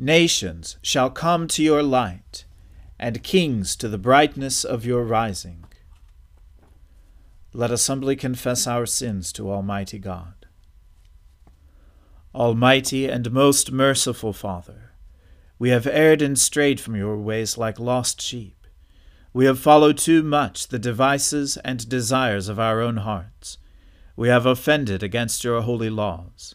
Nations shall come to your light, and kings to the brightness of your rising. Let us humbly confess our sins to Almighty God. Almighty and most merciful Father, we have erred and strayed from your ways like lost sheep. We have followed too much the devices and desires of our own hearts. We have offended against your holy laws.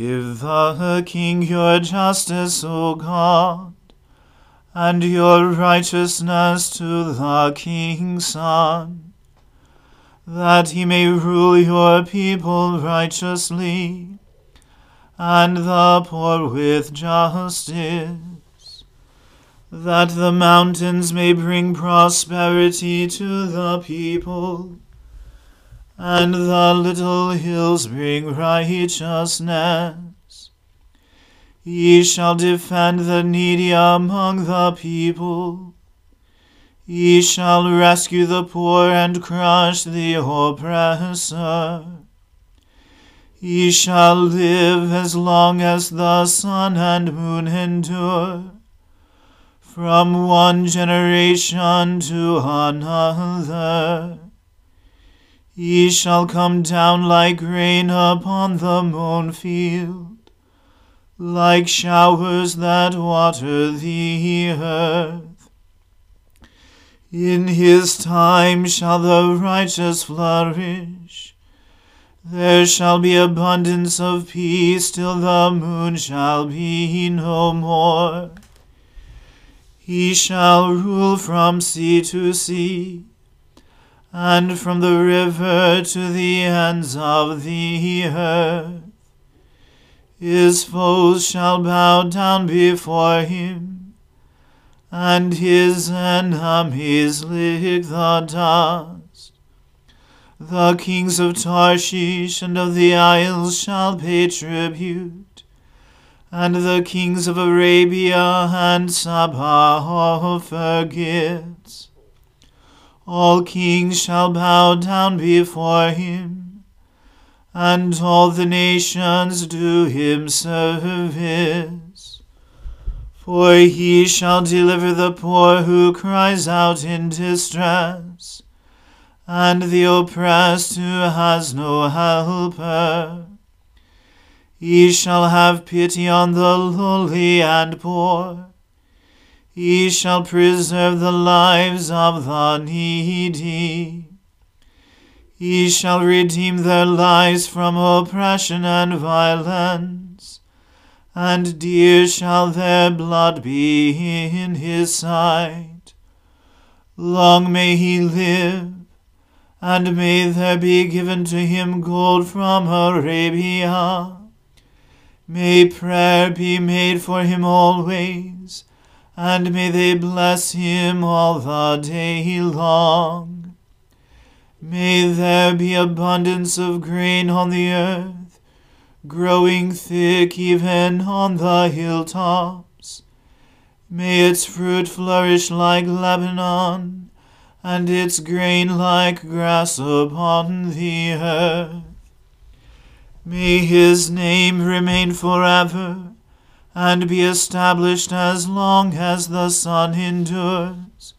Give the king your justice, O God, and your righteousness to the king's son, that he may rule your people righteously, and the poor with justice, that the mountains may bring prosperity to the people and the little hills bring righteousness. He shall defend the needy among the people. He shall rescue the poor and crush the oppressor. He shall live as long as the sun and moon endure, from one generation to another. He shall come down like rain upon the mown field, like showers that water the earth. In his time shall the righteous flourish. There shall be abundance of peace till the moon shall be no more. He shall rule from sea to sea and from the river to the ends of the earth. His foes shall bow down before him, and his enemies lick the dust. The kings of Tarshish and of the isles shall pay tribute, and the kings of Arabia and Saba offer gifts. All kings shall bow down before him, and all the nations do him service. For he shall deliver the poor who cries out in distress and the oppressed who has no helper. He shall have pity on the lowly and poor. He shall preserve the lives of the needy. He shall redeem their lives from oppression and violence, and dear shall their blood be in his sight. Long may he live and may there be given to him gold from Arabia. May prayer be made for him always, and may they bless him all the day long. May there be abundance of grain on the earth, growing thick even on the hilltops. May its fruit flourish like Lebanon and its grain like grass upon the earth. May his name remain forever, and be established as long as the sun endures.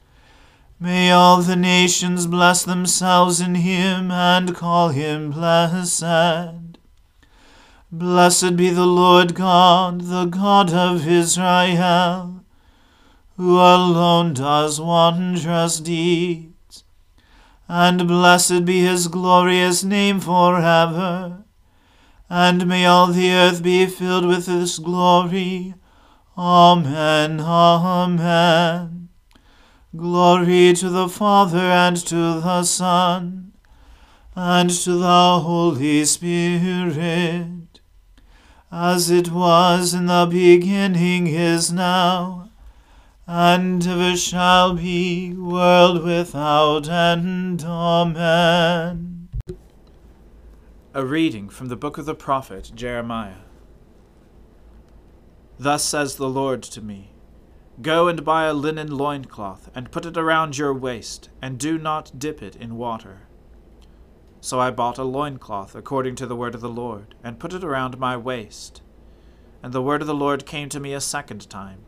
May all the nations bless themselves in him and call him blessed. Blessed be the Lord God, the God of Israel who alone does wondrous deeds. And blessed be his glorious name forever. And may all the earth be filled with his glory. Amen. Amen. Glory to the Father and to the Son and to the Holy Spirit, as it was in the beginning is now and ever shall be, world without end. Amen. A reading from the book of the prophet Jeremiah. Thus says the Lord to me Go and buy a linen loincloth, and put it around your waist, and do not dip it in water. So I bought a loincloth according to the word of the Lord, and put it around my waist. And the word of the Lord came to me a second time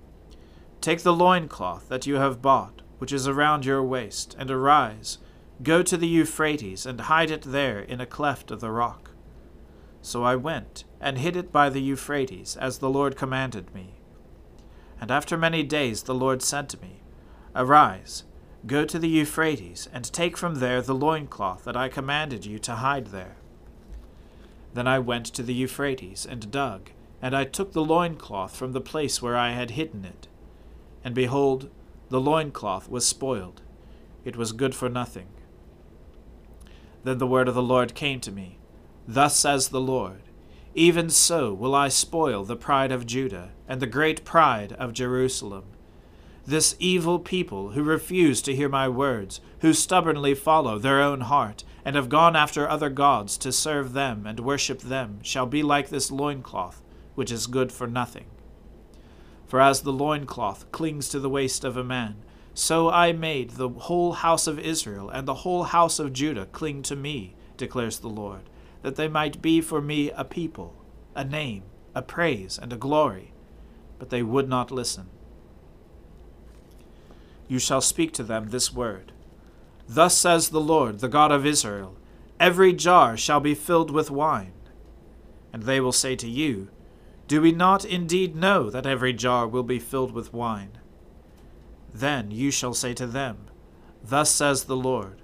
Take the loincloth that you have bought, which is around your waist, and arise, go to the Euphrates, and hide it there in a cleft of the rock. So I went, and hid it by the Euphrates, as the Lord commanded me. And after many days the Lord said to me, Arise, go to the Euphrates, and take from there the loincloth that I commanded you to hide there. Then I went to the Euphrates, and dug, and I took the loincloth from the place where I had hidden it and behold, the loincloth was spoiled. It was good for nothing. Then the word of the Lord came to me Thus says the Lord, Even so will I spoil the pride of Judah, and the great pride of Jerusalem. This evil people who refuse to hear my words, who stubbornly follow their own heart, and have gone after other gods to serve them and worship them, shall be like this loincloth, which is good for nothing. For as the loincloth clings to the waist of a man, so I made the whole house of Israel and the whole house of Judah cling to me, declares the Lord, that they might be for me a people, a name, a praise, and a glory. But they would not listen. You shall speak to them this word Thus says the Lord, the God of Israel Every jar shall be filled with wine. And they will say to you, do we not indeed know that every jar will be filled with wine? Then you shall say to them, Thus says the Lord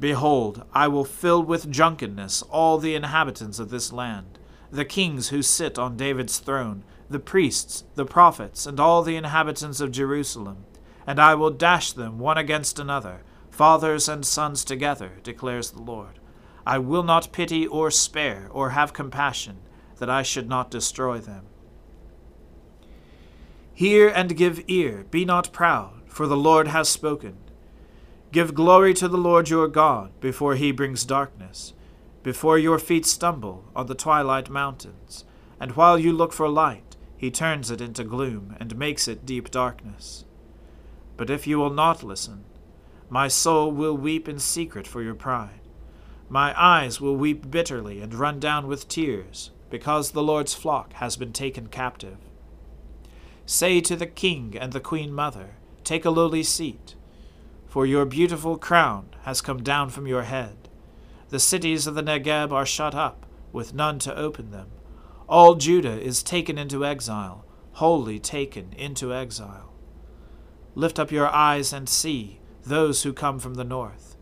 Behold, I will fill with drunkenness all the inhabitants of this land, the kings who sit on David's throne, the priests, the prophets, and all the inhabitants of Jerusalem, and I will dash them one against another, fathers and sons together, declares the Lord. I will not pity or spare or have compassion that I should not destroy them. Hear and give ear, be not proud, for the Lord has spoken. Give glory to the Lord your God before he brings darkness, before your feet stumble on the twilight mountains, and while you look for light, he turns it into gloom and makes it deep darkness. But if you will not listen, my soul will weep in secret for your pride. My eyes will weep bitterly and run down with tears, because the Lord's flock has been taken captive. Say to the king and the queen mother, Take a lowly seat, for your beautiful crown has come down from your head. The cities of the Negeb are shut up, with none to open them. All Judah is taken into exile, wholly taken into exile. Lift up your eyes and see those who come from the north.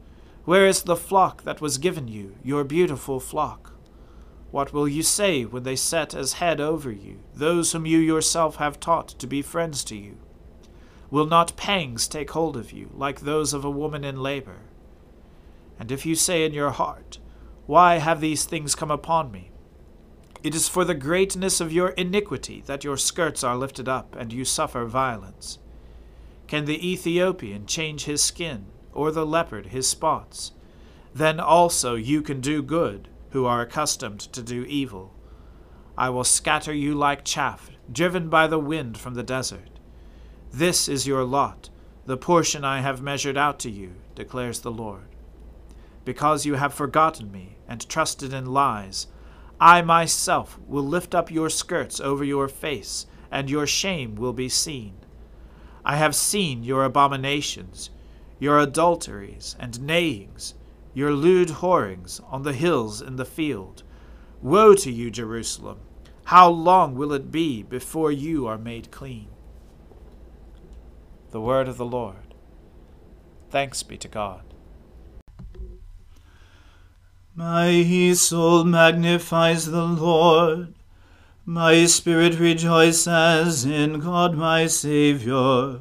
Where is the flock that was given you, your beautiful flock? What will you say when they set as head over you those whom you yourself have taught to be friends to you? Will not pangs take hold of you, like those of a woman in labor? And if you say in your heart, Why have these things come upon me? It is for the greatness of your iniquity that your skirts are lifted up, and you suffer violence. Can the Ethiopian change his skin, or the leopard his spots? Then also you can do good who are accustomed to do evil. I will scatter you like chaff, driven by the wind from the desert. This is your lot, the portion I have measured out to you, declares the Lord. Because you have forgotten me and trusted in lies, I myself will lift up your skirts over your face, and your shame will be seen. I have seen your abominations, your adulteries and neighings your lewd whorings on the hills in the field. Woe to you, Jerusalem! How long will it be before you are made clean? The word of the Lord. Thanks be to God. My soul magnifies the Lord. My spirit rejoices in God my Saviour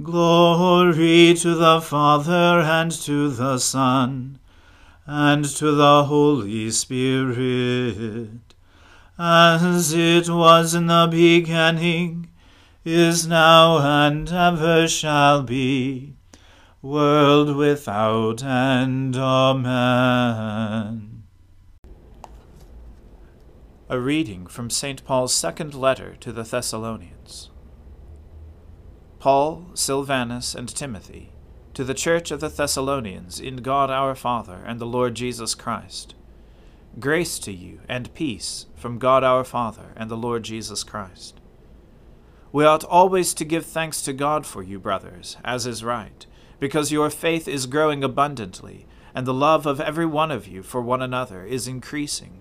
Glory to the Father and to the Son and to the Holy Spirit, as it was in the beginning, is now, and ever shall be, world without end. Amen. A reading from St. Paul's second letter to the Thessalonians. Paul, Silvanus, and Timothy, to the church of the Thessalonians in God our Father and the Lord Jesus Christ. Grace to you and peace from God our Father and the Lord Jesus Christ. We ought always to give thanks to God for you, brothers, as is right, because your faith is growing abundantly, and the love of every one of you for one another is increasing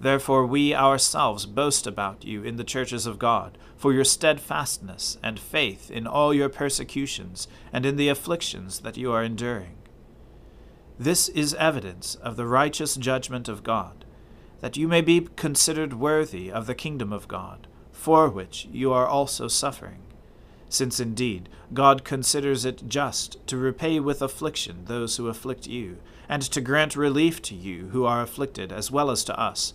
Therefore we ourselves boast about you in the churches of God, for your steadfastness and faith in all your persecutions and in the afflictions that you are enduring. This is evidence of the righteous judgment of God, that you may be considered worthy of the kingdom of God, for which you are also suffering. Since indeed God considers it just to repay with affliction those who afflict you, and to grant relief to you who are afflicted as well as to us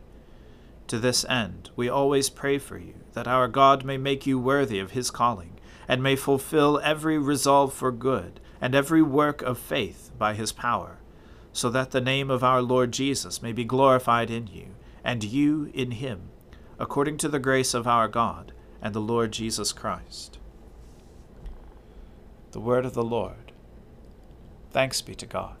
To this end, we always pray for you, that our God may make you worthy of his calling, and may fulfill every resolve for good, and every work of faith by his power, so that the name of our Lord Jesus may be glorified in you, and you in him, according to the grace of our God and the Lord Jesus Christ. The Word of the Lord. Thanks be to God.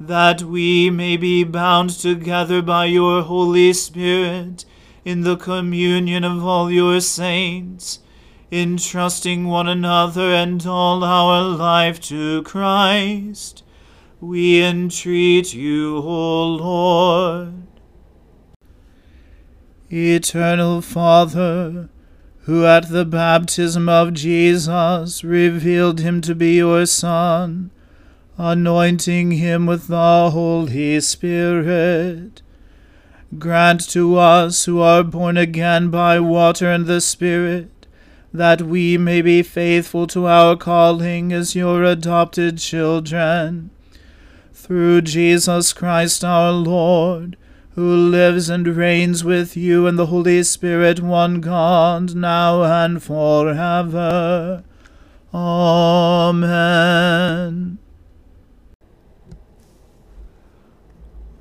that we may be bound together by your Holy Spirit in the communion of all your saints, entrusting one another and all our life to Christ. We entreat you, O Lord. Eternal Father, who at the baptism of Jesus revealed him to be your Son, anointing him with the Holy Spirit. Grant to us who are born again by water and the Spirit, that we may be faithful to our calling as your adopted children. Through Jesus Christ our Lord, who lives and reigns with you and the Holy Spirit, one God, now and forever. Amen.